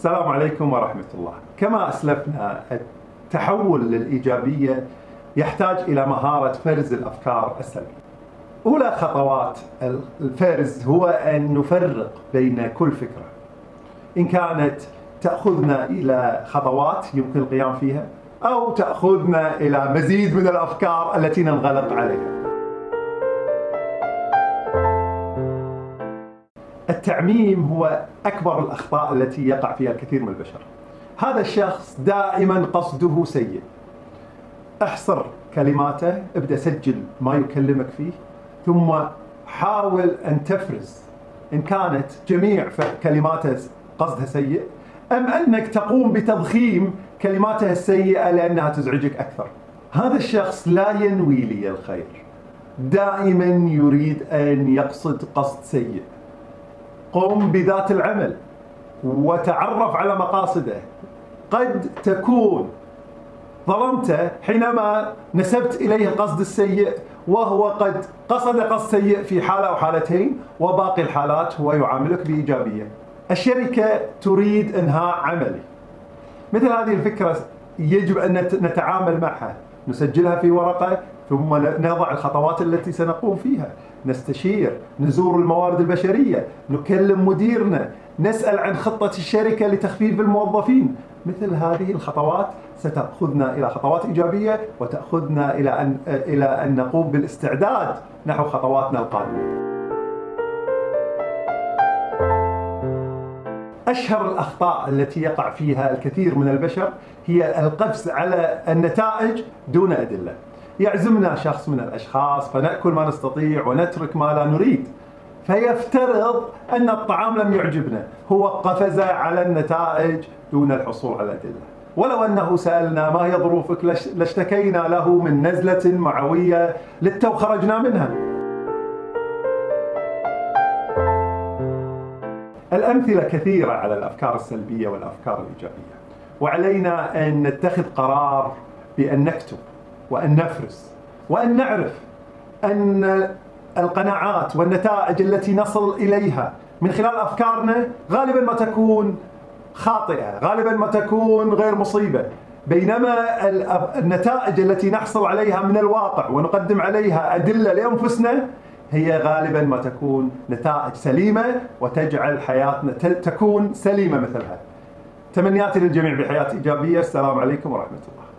السلام عليكم ورحمة الله. كما أسلفنا التحول للإيجابية يحتاج إلى مهارة فرز الأفكار السلبية أولى خطوات الفرز هو أن نفرق بين كل فكرة. إن كانت تأخذنا إلى خطوات يمكن القيام فيها أو تأخذنا إلى مزيد من الأفكار التي ننغلق عليها. التعميم هو أكبر الأخطاء التي يقع فيها الكثير من البشر. هذا الشخص دائما قصده سيء. احصر كلماته ابدأ سجل ما يكلمك فيه ثم حاول أن تفرز إن كانت جميع كلماته قصدها سيء أم أنك تقوم بتضخيم كلماته السيئة لأنها تزعجك أكثر. هذا الشخص لا ينوي لي الخير. دائما يريد أن يقصد قصد سيء. قم بذات العمل وتعرف على مقاصده. قد تكون ظلمته حينما نسبت إليه القصد السيء وهو قد قصد قصد سيء في حالة أو حالتين وباقي الحالات هو يعاملك بإيجابية. الشركة تريد إنهاء عملي. مثل هذه الفكرة يجب أن نتعامل معها. نسجلها في ورقة ثم نضع الخطوات التي سنقوم فيها. نستشير نزور الموارد البشرية نكلم مديرنا نسأل عن خطة الشركة لتخفيف الموظفين. مثل هذه الخطوات ستأخذنا إلى خطوات إيجابية وتأخذنا إلى أن, إلى أن نقوم بالاستعداد. نحو خطواتنا القادمة. أشهر الأخطاء التي يقع فيها الكثير من البشر هي القفز على النتائج دون أدلة. يعزمنا شخص من الأشخاص فنأكل ما نستطيع ونترك ما لا نريد. فيفترض أن الطعام لم يعجبنا. هو قفز على النتائج دون الحصول على أدلة. ولو أنه سألنا ما هي ظروفك لاشتكينا له من نزلة معوية للتو خرجنا منها. الأمثلة كثيرة على الأفكار السلبية والأفكار الإيجابية. وعلينا أن نتخذ قرار بأن نكتب وأن نفرز وأن نعرف أن القناعات والنتائج التي نصل إليها من خلال أفكارنا غالبا ما تكون خاطئة غالبا ما تكون غير مصيبة. بينما النتائج التي نحصل عليها من الواقع ونقدم عليها أدلة لأنفسنا هي غالبا ما تكون نتائج سليمة وتجعل حياتنا تكون سليمة مثلها تمنياتي للجميع بحياة إيجابية. السلام عليكم ورحمة الله.